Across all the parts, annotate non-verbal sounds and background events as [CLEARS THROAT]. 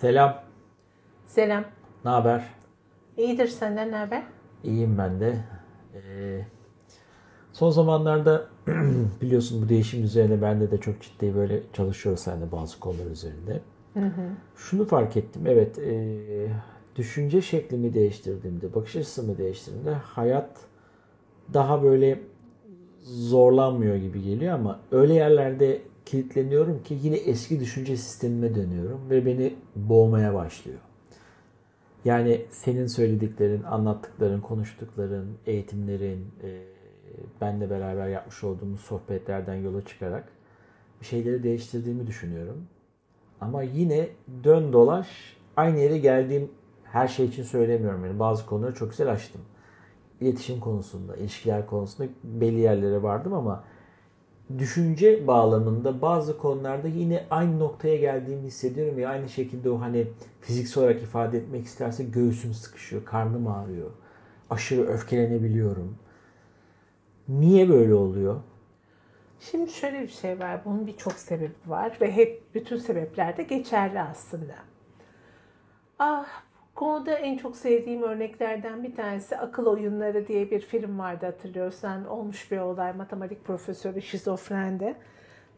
Selam. Selam. Ne haber? İyidir senden ne haber? İyiyim ben de. Ee, son zamanlarda [CLEARS THROAT] biliyorsun bu değişim üzerine bende de çok ciddi böyle çalışıyoruz seninle bazı konular üzerinde. Hı hı. Şunu fark ettim. Evet, e, düşünce şeklimi değiştirdiğimde, bakış açısımı değiştirdiğimde hayat daha böyle zorlanmıyor gibi geliyor ama öyle yerlerde kilitleniyorum ki yine eski düşünce sistemime dönüyorum ve beni boğmaya başlıyor. Yani senin söylediklerin, anlattıkların, konuştukların, eğitimlerin, e, benle beraber yapmış olduğumuz sohbetlerden yola çıkarak bir şeyleri değiştirdiğimi düşünüyorum. Ama yine dön dolaş aynı yere geldiğim her şey için söylemiyorum. Yani bazı konuları çok güzel açtım. İletişim konusunda, ilişkiler konusunda belli yerlere vardım ama düşünce bağlamında bazı konularda yine aynı noktaya geldiğimi hissediyorum ve aynı şekilde o hani fiziksel olarak ifade etmek isterse göğsüm sıkışıyor, karnım ağrıyor. Aşırı öfkelenebiliyorum. Niye böyle oluyor? Şimdi şöyle bir şey var. Bunun birçok sebebi var ve hep bütün sebepler de geçerli aslında. Ah, konuda en çok sevdiğim örneklerden bir tanesi Akıl Oyunları diye bir film vardı hatırlıyorsan. Olmuş bir olay matematik profesörü şizofrendi.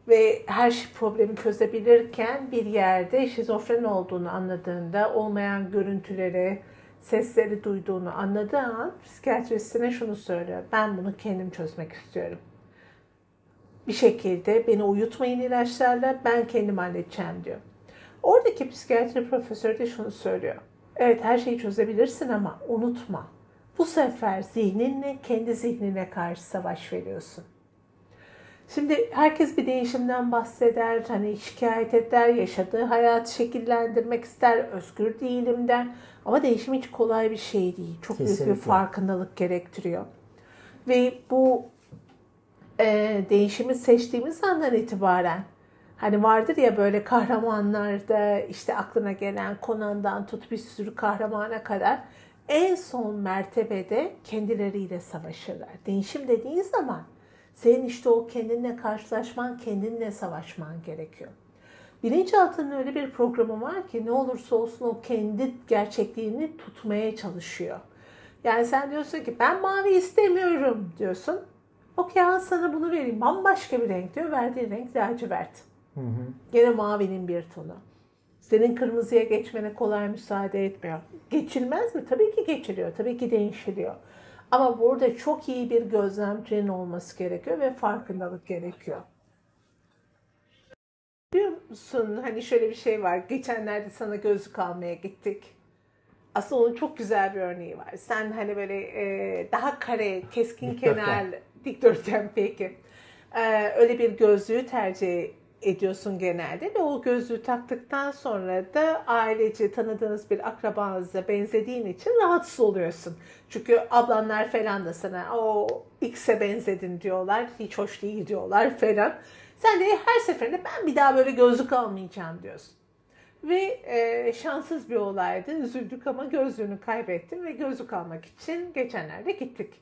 Ve her şey problemi çözebilirken bir yerde şizofren olduğunu anladığında olmayan görüntüleri, sesleri duyduğunu anladığı an psikiyatristine şunu söylüyor. Ben bunu kendim çözmek istiyorum bir şekilde beni uyutmayın ilaçlarla ben kendim halledeceğim diyor. Oradaki psikiyatri profesörü de şunu söylüyor. Evet her şeyi çözebilirsin ama unutma. Bu sefer zihninle kendi zihnine karşı savaş veriyorsun. Şimdi herkes bir değişimden bahseder, hani şikayet eder, yaşadığı hayatı şekillendirmek ister, özgür değilim der. Ama değişim hiç kolay bir şey değil. Çok Kesinlikle. büyük bir farkındalık gerektiriyor. Ve bu e, değişimi seçtiğimiz andan itibaren hani vardır ya böyle kahramanlarda işte aklına gelen Conan'dan tut bir sürü kahramana kadar en son mertebede kendileriyle savaşırlar. Değişim dediğin zaman senin işte o kendinle karşılaşman, kendinle savaşman gerekiyor. Bilinçaltının öyle bir programı var ki ne olursa olsun o kendi gerçekliğini tutmaya çalışıyor. Yani sen diyorsun ki ben mavi istemiyorum diyorsun. Okey al sana bunu vereyim. Bambaşka bir renk diyor. Verdiği renk lacivert. Hı hı. Gene mavinin bir tonu. Senin kırmızıya geçmene kolay müsaade etmiyor. Geçilmez mi? Tabii ki geçiliyor. Tabii ki değişiliyor. Ama burada çok iyi bir gözlemcinin olması gerekiyor ve farkındalık gerekiyor. Biliyor musun hani şöyle bir şey var. Geçenlerde sana gözlük almaya gittik. Aslında onun çok güzel bir örneği var. Sen hani böyle e, daha kare, keskin Dikdörtgen. kenar, dikdörtgen peki. E, öyle bir gözlüğü tercih ediyorsun genelde ve o gözlüğü taktıktan sonra da ailece tanıdığınız bir akrabanızla benzediğin için rahatsız oluyorsun. Çünkü ablanlar falan da sana o X'e benzedin diyorlar, hiç hoş değil diyorlar falan. Sen de her seferinde ben bir daha böyle gözlük almayacağım diyorsun. Ve e, şanssız bir olaydı. Üzüldük ama gözlüğünü kaybettim ve gözlük almak için geçenlerde gittik.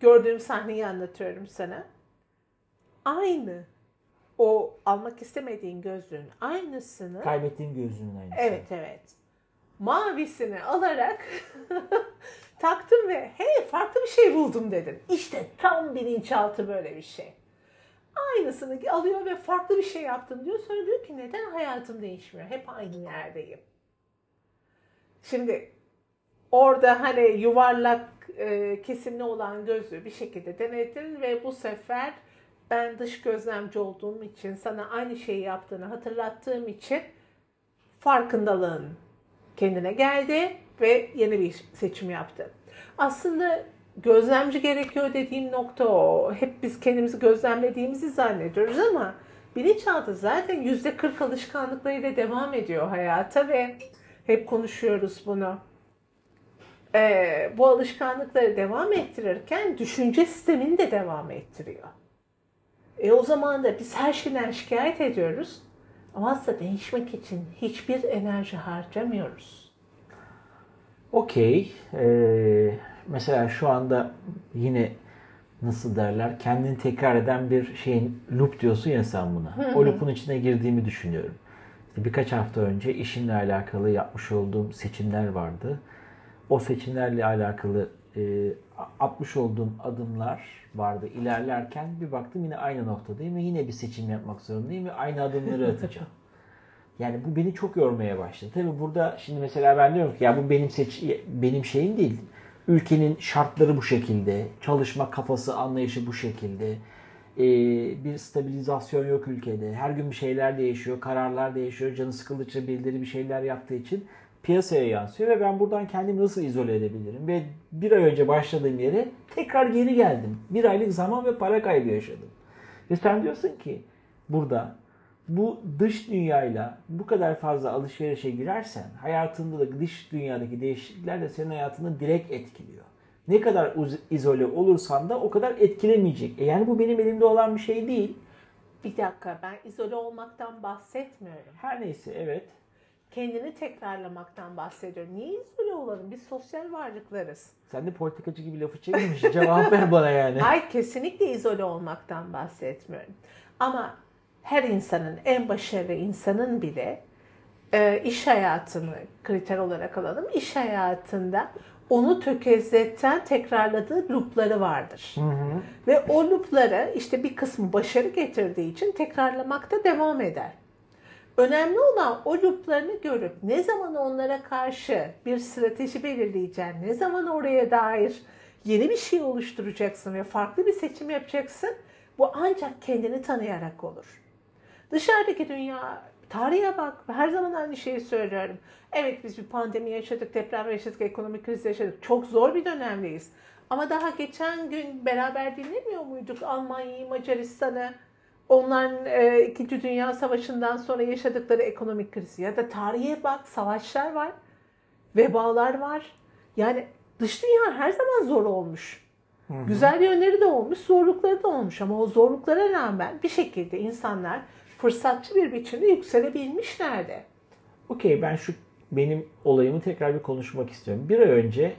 Gördüğüm sahneyi anlatıyorum sana. Aynı o almak istemediğin gözlüğün aynısını Kaybettiğim gözünün aynısı. evet evet mavisini alarak [LAUGHS] taktım ve hey farklı bir şey buldum dedim. İşte tam bilinçaltı böyle bir şey. Aynısını alıyor ve farklı bir şey yaptım diyor. Sonra diyor ki neden hayatım değişmiyor? Hep aynı yerdeyim. Şimdi orada hani yuvarlak e, kesimli olan gözlüğü bir şekilde denedin ve bu sefer ben dış gözlemci olduğum için sana aynı şeyi yaptığını hatırlattığım için farkındalığın kendine geldi ve yeni bir seçim yaptı. Aslında gözlemci gerekiyor dediğim nokta o. Hep biz kendimizi gözlemlediğimizi zannediyoruz ama bilinçaltı zaten yüzde 40 alışkanlıklarıyla devam ediyor hayata ve hep konuşuyoruz bunu. Ee, bu alışkanlıkları devam ettirirken düşünce sistemini de devam ettiriyor. E o zaman da biz her şeyden şikayet ediyoruz ama aslında değişmek için hiçbir enerji harcamıyoruz. Okey. Ee, mesela şu anda yine nasıl derler kendini tekrar eden bir şeyin loop diyorsun ya sen buna. O loop'un içine girdiğimi düşünüyorum. birkaç hafta önce işimle alakalı yapmış olduğum seçimler vardı. O seçimlerle alakalı e, atmış olduğum adımlar vardı. İlerlerken bir baktım yine aynı noktadayım ve yine bir seçim yapmak zorundayım ve aynı adımları atacağım. [LAUGHS] Yani bu beni çok yormaya başladı. Tabii burada şimdi mesela ben diyorum ki ya bu benim seç benim şeyim değil. Ülkenin şartları bu şekilde, çalışma kafası anlayışı bu şekilde. Ee, bir stabilizasyon yok ülkede. Her gün bir şeyler değişiyor, kararlar değişiyor. Canı sıkıldıkça birileri bir şeyler yaptığı için piyasaya yansıyor ve ben buradan kendimi nasıl izole edebilirim? Ve bir ay önce başladığım yere tekrar geri geldim. Bir aylık zaman ve para kaybı yaşadım. Ve sen diyorsun ki burada bu dış dünyayla bu kadar fazla alışverişe girersen hayatında da dış dünyadaki değişiklikler de senin hayatını direkt etkiliyor. Ne kadar izole olursan da o kadar etkilemeyecek. E yani bu benim elimde olan bir şey değil. Bir dakika ben izole olmaktan bahsetmiyorum. Her neyse evet. Kendini tekrarlamaktan bahsediyorum. Niye izole olalım? Biz sosyal varlıklarız. Sen de politikacı gibi lafı çevirmiş. [LAUGHS] Cevap ver bana yani. Hayır kesinlikle izole olmaktan bahsetmiyorum. Ama her insanın, en başarılı insanın bile e, iş hayatını kriter olarak alalım. İş hayatında onu tökezleten tekrarladığı loopları vardır. Hı hı. Ve o loopları işte bir kısmı başarı getirdiği için tekrarlamakta devam eder. Önemli olan o looplarını görüp ne zaman onlara karşı bir strateji belirleyeceksin, ne zaman oraya dair yeni bir şey oluşturacaksın ve farklı bir seçim yapacaksın. Bu ancak kendini tanıyarak olur. Dışarıdaki dünya, tarihe bak. Her zaman aynı şeyi söylüyorum. Evet biz bir pandemi yaşadık, deprem yaşadık, ekonomik kriz yaşadık. Çok zor bir dönemdeyiz. Ama daha geçen gün beraber dinlemiyor muyduk Almanya'yı, Macaristan'ı? Onların e, İkinci Dünya Savaşı'ndan sonra yaşadıkları ekonomik krizi ya da tarihe bak savaşlar var, vebalar var. Yani dış dünya her zaman zor olmuş. Hı hı. Güzel yönleri de olmuş, zorlukları da olmuş ama o zorluklara rağmen bir şekilde insanlar fırsatçı bir biçimde yükselebilmişlerdi. Okey ben şu benim olayımı tekrar bir konuşmak istiyorum. Bir ay önce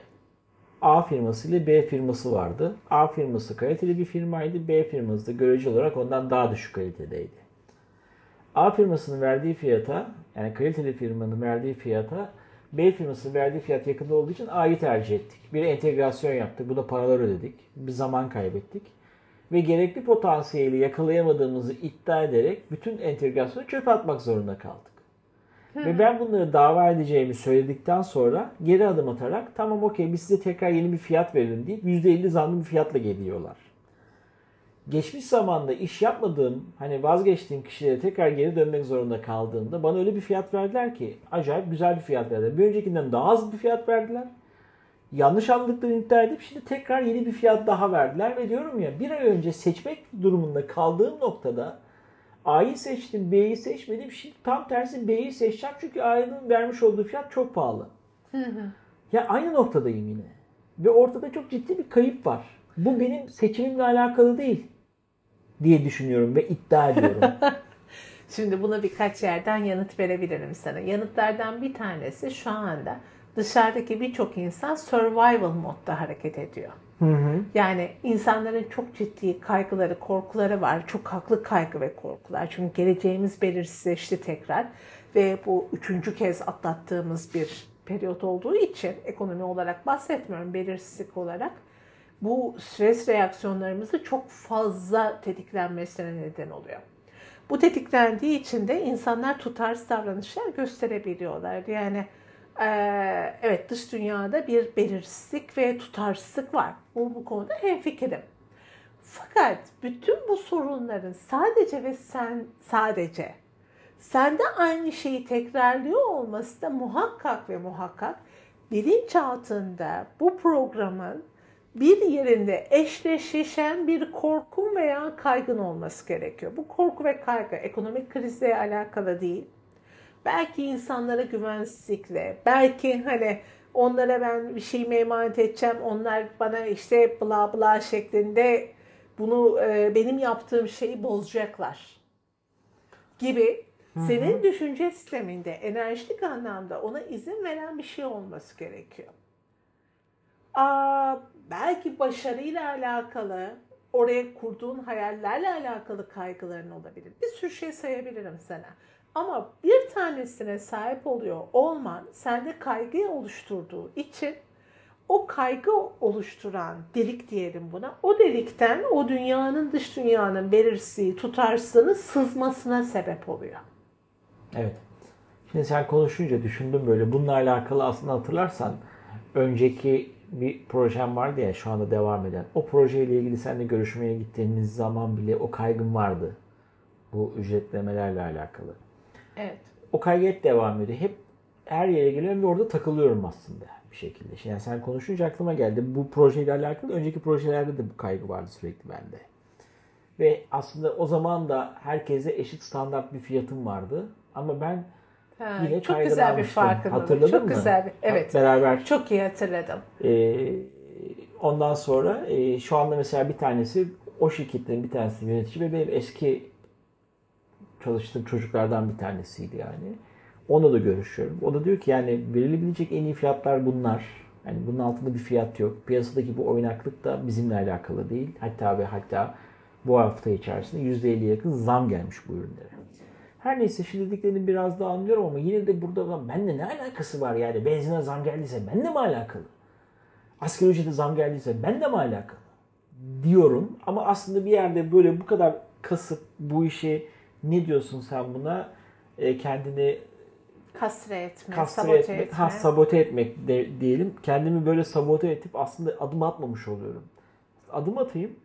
A firması ile B firması vardı. A firması kaliteli bir firmaydı. B firması da görece olarak ondan daha düşük kalitedeydi. A firmasının verdiği fiyata yani kaliteli firmanın verdiği fiyata B firmasının verdiği fiyat yakında olduğu için A'yı tercih ettik. Bir entegrasyon yaptık. Buna paralar ödedik. Bir zaman kaybettik ve gerekli potansiyeli yakalayamadığımızı iddia ederek bütün entegrasyonu çöpe atmak zorunda kaldık. Hı. Ve ben bunları dava edeceğimi söyledikten sonra geri adım atarak tamam okey biz size tekrar yeni bir fiyat verelim deyip %50 zamlı bir fiyatla geliyorlar. Geçmiş zamanda iş yapmadığım, hani vazgeçtiğim kişilere tekrar geri dönmek zorunda kaldığımda bana öyle bir fiyat verdiler ki acayip güzel bir fiyat verdiler. Bir öncekinden daha az bir fiyat verdiler yanlış anladıklarını iddia edip şimdi tekrar yeni bir fiyat daha verdiler ve diyorum ya bir ay önce seçmek durumunda kaldığım noktada A'yı seçtim, B'yi seçmedim. Şimdi tam tersi B'yi seçeceğim çünkü A'nın vermiş olduğu fiyat çok pahalı. Ya aynı noktadayım yine. Ve ortada çok ciddi bir kayıp var. Bu benim seçimimle alakalı değil diye düşünüyorum ve iddia ediyorum. [LAUGHS] Şimdi buna birkaç yerden yanıt verebilirim sana. Yanıtlardan bir tanesi şu anda dışarıdaki birçok insan survival modda hareket ediyor. Hı hı. Yani insanların çok ciddi kaygıları, korkuları var. Çok haklı kaygı ve korkular. Çünkü geleceğimiz belirsizleşti tekrar. Ve bu üçüncü kez atlattığımız bir periyot olduğu için ekonomi olarak bahsetmiyorum, belirsizlik olarak bu stres reaksiyonlarımızı çok fazla tetiklenmesine neden oluyor. Bu tetiklendiği için de insanlar tutarsız davranışlar gösterebiliyorlar. Yani evet dış dünyada bir belirsizlik ve tutarsızlık var. Bu, bu konuda hemfikirim. Fakat bütün bu sorunların sadece ve sen sadece sende aynı şeyi tekrarlıyor olması da muhakkak ve muhakkak bilinçaltında bu programın bir yerinde eşleşen bir korkun veya kaygın olması gerekiyor. Bu korku ve kaygı ekonomik krizle alakalı değil Belki insanlara güvensizlikle, belki hani onlara ben bir şey emanet edeceğim, onlar bana işte bla bla şeklinde bunu e, benim yaptığım şeyi bozacaklar gibi senin hı hı. düşünce sisteminde enerjik anlamda ona izin veren bir şey olması gerekiyor. Aa, belki başarıyla alakalı oraya kurduğun hayallerle alakalı kaygıların olabilir. Bir sürü şey sayabilirim sana. Ama bir tanesine sahip oluyor olman sende kaygı oluşturduğu için o kaygı oluşturan delik diyelim buna. O delikten o dünyanın dış dünyanın belirsiz tutarsızlığının sızmasına sebep oluyor. Evet. Şimdi sen konuşunca düşündüm böyle. Bununla alakalı aslında hatırlarsan önceki bir projem vardı ya şu anda devam eden. O projeyle ilgili seninle görüşmeye gittiğimiz zaman bile o kaygım vardı. Bu ücretlemelerle alakalı. Evet. O kaygı hep devam ediyor. Hep her yere geliyorum ve orada takılıyorum aslında bir şekilde. Yani sen konuşunca aklıma geldi. Bu projeyle alakalı önceki projelerde de bu kaygı vardı sürekli bende. Ve aslında o zaman da herkese eşit standart bir fiyatım vardı. Ama ben Ha, yine çok güzel bir farkındalık. Hatırladın çok mı? güzel bir. Evet. Beraber Çok iyi hatırladım. ee, ondan sonra e, şu anda mesela bir tanesi o şirketlerin bir tanesi yönetici ve benim eski çalıştığım çocuklardan bir tanesiydi yani. Onunla da görüşüyorum. O da diyor ki yani verilebilecek en iyi fiyatlar bunlar. Yani bunun altında bir fiyat yok. Piyasadaki bu oynaklık da bizimle alakalı değil. Hatta ve hatta bu hafta içerisinde %50'ye yakın zam gelmiş bu ürünlere. Her neyse şu dediklerini biraz daha anlıyorum ama yine de burada ulan benimle ne alakası var yani? Benzine zam geldiyse benimle mi alakalı? Asgari ücrete zam geldiyse benimle mi alakalı? Diyorum ama aslında bir yerde böyle bu kadar kasıp bu işi ne diyorsun sen buna? E, kendini Kastre etme, kastre sabote etmek, etme. ha, sabote etmek de, diyelim. Kendimi böyle sabote edip aslında adım atmamış oluyorum. Adım atayım.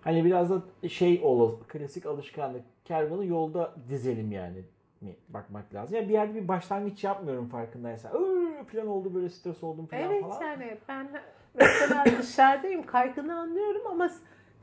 Hani biraz da şey olur, klasik alışkanlık. Kervanı yolda dizelim yani mi bakmak lazım. Yani bir yerde bir başlangıç yapmıyorum farkındaysan. Iıı falan oldu böyle stres oldum falan Evet falan. yani ben mesela [LAUGHS] dışarıdayım kaygını anlıyorum ama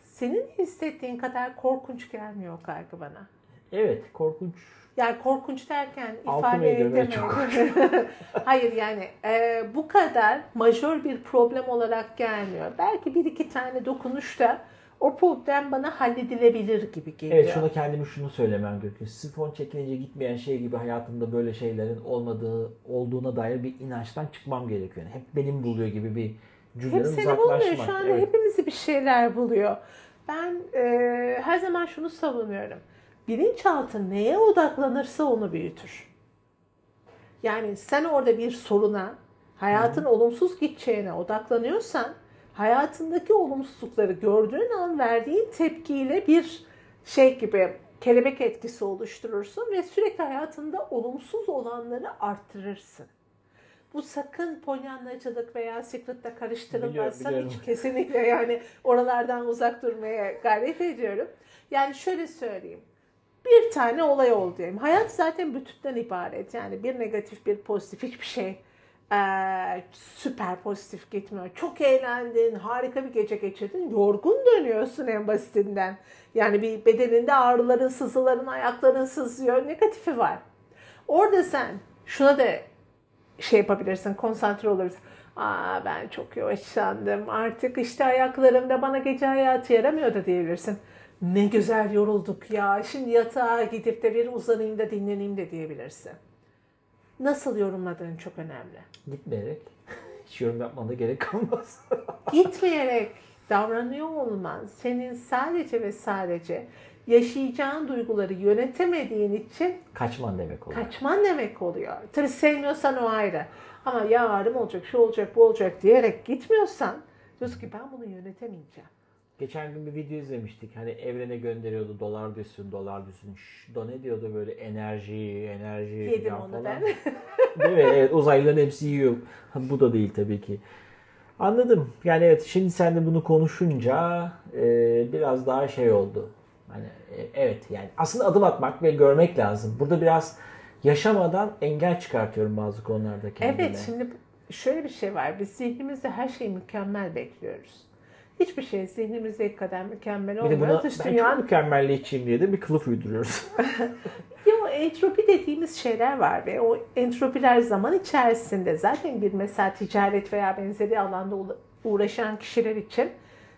senin hissettiğin kadar korkunç gelmiyor o kaygı bana. Evet korkunç. Yani korkunç derken ifade edemiyorum. [LAUGHS] Hayır yani e, bu kadar majör bir problem olarak gelmiyor. Belki bir iki tane dokunuşta o problem bana halledilebilir gibi geliyor. Evet şuna kendime şunu söylemem gerekiyor. Sifon çekilince gitmeyen şey gibi hayatımda böyle şeylerin olmadığı olduğuna dair bir inançtan çıkmam gerekiyor. Yani hep benim buluyor gibi bir cümleden Hep seni bulmuyor. Şu anda Evet. hepimizi bir şeyler buluyor. Ben e, her zaman şunu savunuyorum. Bilinçaltı neye odaklanırsa onu büyütür. Yani sen orada bir soruna, hayatın olumsuz gideceğine odaklanıyorsan, hayatındaki olumsuzlukları gördüğün an verdiğin tepkiyle bir şey gibi kelebek etkisi oluşturursun ve sürekli hayatında olumsuz olanları arttırırsın. Bu sakın polyanlacılık veya secret'la karıştırılmazsa Biliyorum, hiç kesinlikle yani oralardan uzak durmaya gayret ediyorum. Yani şöyle söyleyeyim. Bir tane olay oldu diyelim. Hayat zaten bütünden ibaret. Yani bir negatif bir pozitif hiçbir şey eee, süper pozitif gitmiyor. Çok eğlendin, harika bir gece geçirdin. Yorgun dönüyorsun en basitinden. Yani bir bedeninde ağrıların, sızıların, ayakların sızıyor. Negatifi var. Orada sen şuna da şey yapabilirsin, konsantre olursun. Aa ben çok yaşlandım. Artık işte ayaklarımda bana gece hayatı yaramıyor da diyebilirsin. Ne güzel yorulduk ya. Şimdi yatağa gidip de bir uzanayım da dinleneyim de diyebilirsin. Nasıl yorumladığın çok önemli. Gitmeyerek [LAUGHS] hiç yorum yapmana gerek kalmaz. [LAUGHS] Gitmeyerek davranıyor olman senin sadece ve sadece yaşayacağın duyguları yönetemediğin için Kaçman demek oluyor. kaçman demek oluyor. Tabii sevmiyorsan o ayrı. Ama yarım olacak, şu olacak, bu olacak diyerek gitmiyorsan diyorsun ki ben bunu yönetemeyeceğim. Geçen gün bir video izlemiştik. Hani evrene gönderiyordu dolar düşsün, dolar düşsün. Şş, da ne diyordu böyle enerji, enerji Yedim falan onu ben. Değil mi? Evet uzaylıların hepsi yiyor. Bu da değil tabii ki. Anladım. Yani evet şimdi sen de bunu konuşunca e, biraz daha şey oldu. Hani e, evet yani aslında adım atmak ve görmek lazım. Burada biraz yaşamadan engel çıkartıyorum bazı konularda kendime. Evet şimdi şöyle bir şey var. Biz zihnimizde her şeyi mükemmel bekliyoruz. Hiçbir şey zihnimizdeki kadar mükemmel Bir de olmuyor. buna Dış ben çok dünyanın mükemmelliyetçiyim diye de bir kılıf uyduruyoruz. [LAUGHS] [LAUGHS] Ya o entropi dediğimiz şeyler var ve o entropiler zaman içerisinde zaten bir mesela ticaret veya benzeri alanda uğra- uğraşan kişiler için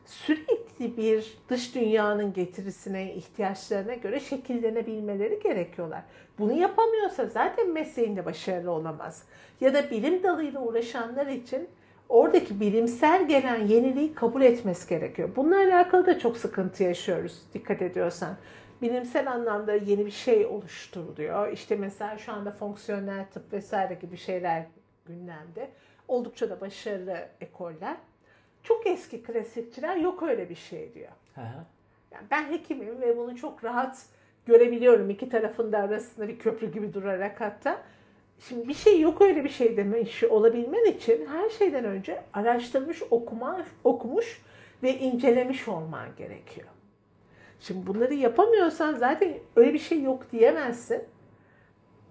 sürekli bir dış dünyanın getirisine, ihtiyaçlarına göre şekillenebilmeleri gerekiyorlar. Bunu yapamıyorsa zaten mesleğinde başarılı olamaz. Ya da bilim dalıyla uğraşanlar için oradaki bilimsel gelen yeniliği kabul etmesi gerekiyor. Bununla alakalı da çok sıkıntı yaşıyoruz dikkat ediyorsan. Bilimsel anlamda yeni bir şey oluşturuluyor. İşte mesela şu anda fonksiyonel tıp vesaire gibi şeyler gündemde. Oldukça da başarılı ekoller. Çok eski klasikçiler yok öyle bir şey diyor. Yani ben hekimim ve bunu çok rahat görebiliyorum iki tarafın da arasında bir köprü gibi durarak hatta. Şimdi bir şey yok öyle bir şey demiş olabilmen için her şeyden önce araştırmış, okuma, okumuş ve incelemiş olman gerekiyor. Şimdi bunları yapamıyorsan zaten öyle bir şey yok diyemezsin.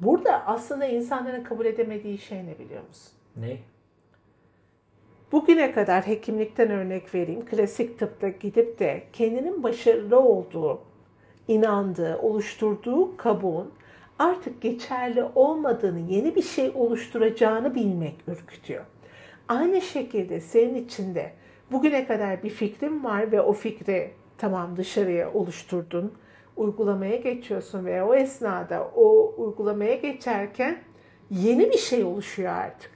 Burada aslında insanların kabul edemediği şey ne biliyor musun? Ne? Bugüne kadar hekimlikten örnek vereyim. Klasik tıpta gidip de kendinin başarılı olduğu, inandığı, oluşturduğu kabuğun artık geçerli olmadığını, yeni bir şey oluşturacağını bilmek ürkütüyor. Aynı şekilde senin içinde bugüne kadar bir fikrin var ve o fikri tamam dışarıya oluşturdun, uygulamaya geçiyorsun ve o esnada o uygulamaya geçerken yeni bir şey oluşuyor artık.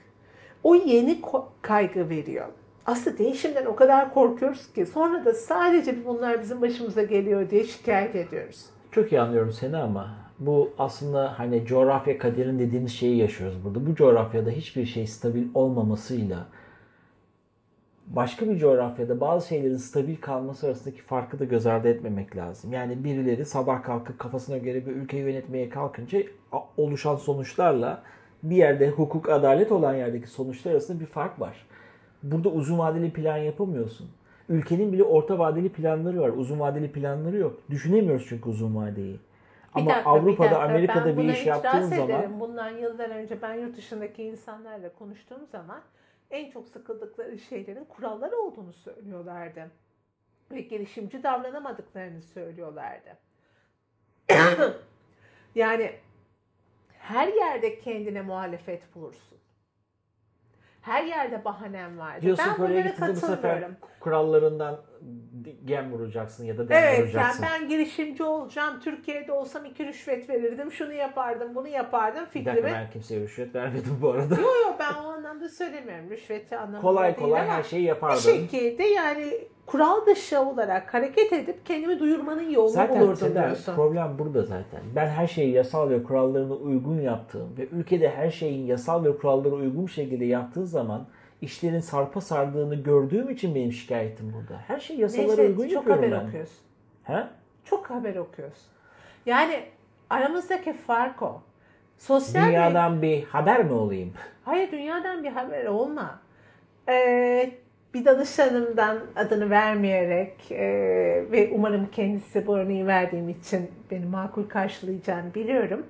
O yeni kaygı veriyor. Aslında değişimden o kadar korkuyoruz ki sonra da sadece bunlar bizim başımıza geliyor diye şikayet ediyoruz. Çok iyi anlıyorum seni ama bu aslında hani coğrafya kaderin dediğimiz şeyi yaşıyoruz burada. Bu coğrafyada hiçbir şey stabil olmamasıyla başka bir coğrafyada bazı şeylerin stabil kalması arasındaki farkı da göz ardı etmemek lazım. Yani birileri sabah kalkıp kafasına göre bir ülkeyi yönetmeye kalkınca oluşan sonuçlarla bir yerde hukuk, adalet olan yerdeki sonuçlar arasında bir fark var. Burada uzun vadeli plan yapamıyorsun. Ülkenin bile orta vadeli planları var. Uzun vadeli planları yok. Düşünemiyoruz çünkü uzun vadeyi. Bir Ama dakika, Avrupa'da, bir dakika. Amerika'da ben bir iş yaptığın ederim. zaman Bundan yıllar önce ben yurt dışındaki insanlarla konuştuğum zaman en çok sıkıldıkları şeylerin kurallar olduğunu söylüyorlardı. Ve gelişimci davranamadıklarını söylüyorlardı. [COUGHS] yani her yerde kendine muhalefet bulursun. Her yerde bahanem vardır. diyorsun ben bunlara gittiğinde bu sefer katılmıyorum. kurallarından gem vuracaksın ya da dem Evet yani vuracaksın. ben girişimci olacağım. Türkiye'de olsam iki rüşvet verirdim. Şunu yapardım, bunu yapardım. Bir dakika Fikrimi. ben kimseye rüşvet vermedim bu arada. Yok yok ben o anlamda söylemiyorum. Rüşveti anlamında kolay kolay her şeyi bir yapardın. şekilde yani kural dışı olarak hareket edip kendimi duyurmanın yolunu Zaten bulurdum Seda, diyorsun. problem burada zaten. Ben her şeyi yasal ve kurallarına uygun yaptığım ve ülkede her şeyin yasal ve kurallara uygun bir şekilde yaptığı zaman işlerin sarpa sardığını gördüğüm için benim şikayetim burada. Her şey yasalara Neyse uygun çok yapıyorum haber ben. okuyorsun. He? Çok haber okuyorsun. Yani aramızdaki fark o. Sosyal Dünyadan bir haber mi olayım? Hayır dünyadan bir haber olma. Ee, bir danışanımdan adını vermeyerek e, ve umarım kendisi bu örneği verdiğim için beni makul karşılayacağını biliyorum.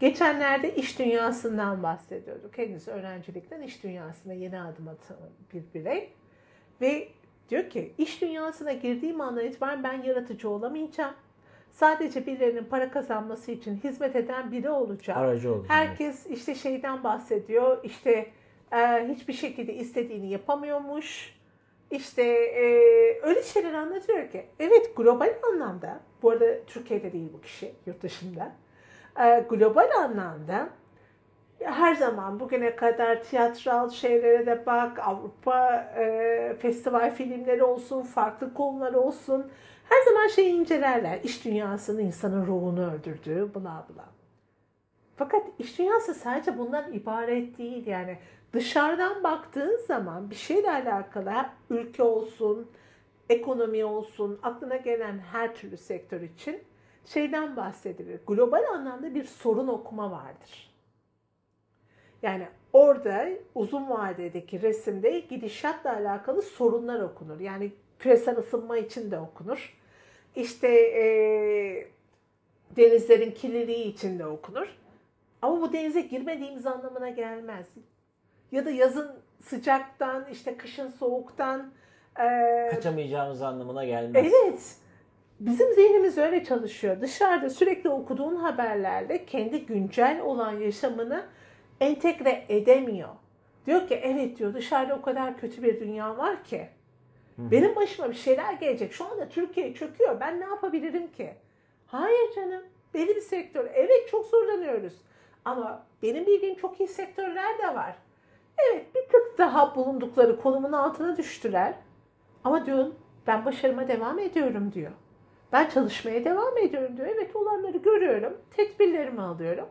Geçenlerde iş dünyasından bahsediyorduk. Kendisi öğrencilikten iş dünyasına yeni adım atan bir birey. Ve diyor ki iş dünyasına girdiğim andan itibaren ben yaratıcı olamayacağım. Sadece birilerinin para kazanması için hizmet eden biri olacağım. Aracı olacağım. Herkes işte şeyden bahsediyor. İşte e, hiçbir şekilde istediğini yapamıyormuş. İşte e, öyle şeyler anlatıyor ki. Evet global anlamda, bu arada Türkiye'de değil bu kişi, yurt dışında. E, global anlamda her zaman bugüne kadar tiyatral şeylere de bak, Avrupa e, festival filmleri olsun, farklı konular olsun. Her zaman şeyi incelerler. İş dünyasının insanın ruhunu öldürdüğü, bla bla. Fakat iş dünyası sadece bundan ibaret değil. Yani dışarıdan baktığın zaman bir şeyle alakalı ülke olsun, ekonomi olsun, aklına gelen her türlü sektör için şeyden bahsedilir. Global anlamda bir sorun okuma vardır. Yani orada uzun vadedeki resimde gidişatla alakalı sorunlar okunur. Yani küresel ısınma için de okunur. İşte e, denizlerin kirliliği için de okunur. Ama bu denize girmediğimiz anlamına gelmez. Ya da yazın sıcaktan, işte kışın soğuktan. E, Kaçamayacağımız anlamına gelmez. evet. Bizim zihnimiz öyle çalışıyor. Dışarıda sürekli okuduğun haberlerle kendi güncel olan yaşamını entegre edemiyor. Diyor ki evet diyor dışarıda o kadar kötü bir dünya var ki. Benim başıma bir şeyler gelecek. Şu anda Türkiye çöküyor. Ben ne yapabilirim ki? Hayır canım. Belli bir sektör. Evet çok zorlanıyoruz. Ama benim bildiğim çok iyi sektörler de var. Evet bir tık daha bulundukları konumun altına düştüler. Ama diyor ben başarıma devam ediyorum diyor. Ben çalışmaya devam ediyorum diyor. Evet olanları görüyorum. Tedbirlerimi alıyorum.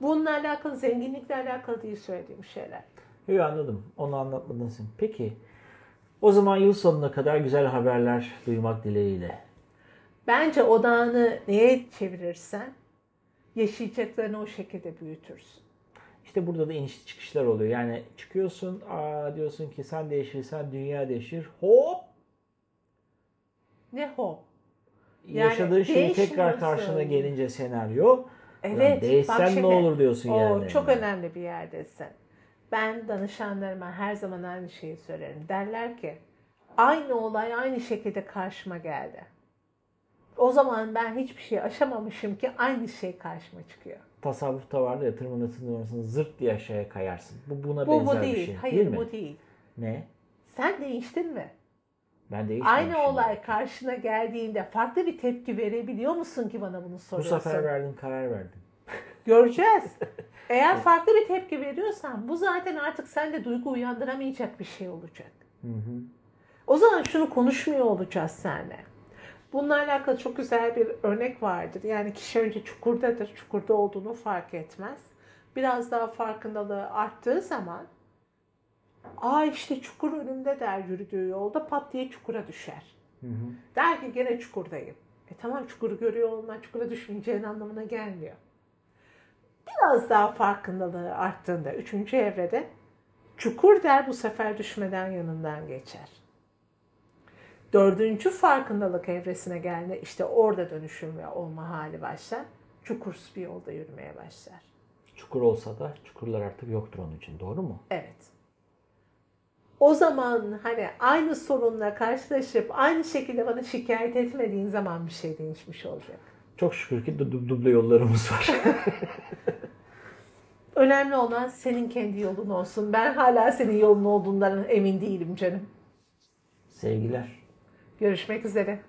Bununla alakalı, zenginlikle alakalı değil söylediğim şeyler. Yok anladım. Onu anlatmadın sen. Peki. O zaman yıl sonuna kadar güzel haberler duymak dileğiyle. Bence odağını neye çevirirsen yaşayacaklarını o şekilde büyütürsün. İşte burada da inişli çıkışlar oluyor. Yani çıkıyorsun, aa diyorsun ki sen değişirsen dünya değişir. Hop! Ne hop. Yani Yaşadığın şey tekrar karşına gelince senaryo. Evet. "Lan değişsen bak ne olur diyorsun o yani. Çok önemli bir yerdesin. Ben danışanlarıma her zaman aynı şeyi söylerim. Derler ki aynı olay aynı şekilde karşıma geldi. O zaman ben hiçbir şey aşamamışım ki aynı şey karşıma çıkıyor. Tasavvufta vardı ya tırmanırsın tırmanırsın zırt diye aşağıya kayarsın. Bu buna Bu benzer bu değil. bir şey. Hayır değil mi? bu değil. Ne? Sen değiştin mi? Ben. Aynı olay karşına geldiğinde farklı bir tepki verebiliyor musun ki bana bunu Bu soruyorsun? sefer verdin karar verdin. Göreceğiz. [LAUGHS] Eğer farklı bir tepki veriyorsan bu zaten artık sende duygu uyandıramayacak bir şey olacak. Hı hı. O zaman şunu konuşmuyor olacağız seninle. Bununla alakalı çok güzel bir örnek vardır. Yani kişi önce çukurdadır. Çukurda olduğunu fark etmez. Biraz daha farkındalığı arttığı zaman aa işte çukur önümde der yürüdüğü yolda pat diye çukura düşer. Hı hı. Der ki gene çukurdayım. E tamam çukuru görüyor olman çukura düşmeyeceğin anlamına gelmiyor. Biraz daha farkındalığı arttığında üçüncü evrede çukur der bu sefer düşmeden yanından geçer. Dördüncü farkındalık evresine geldiğinde işte orada dönüşüm ve olma hali başlar. Çukursuz bir yolda yürümeye başlar. Çukur olsa da çukurlar artık yoktur onun için. Doğru mu? Evet. O zaman hani aynı sorunla karşılaşıp aynı şekilde bana şikayet etmediğin zaman bir şey değişmiş olacak. Çok şükür ki du- du- duble yollarımız var. [LAUGHS] Önemli olan senin kendi yolun olsun. Ben hala senin yolun olduğundan emin değilim canım. Sevgiler. Görüşmek üzere.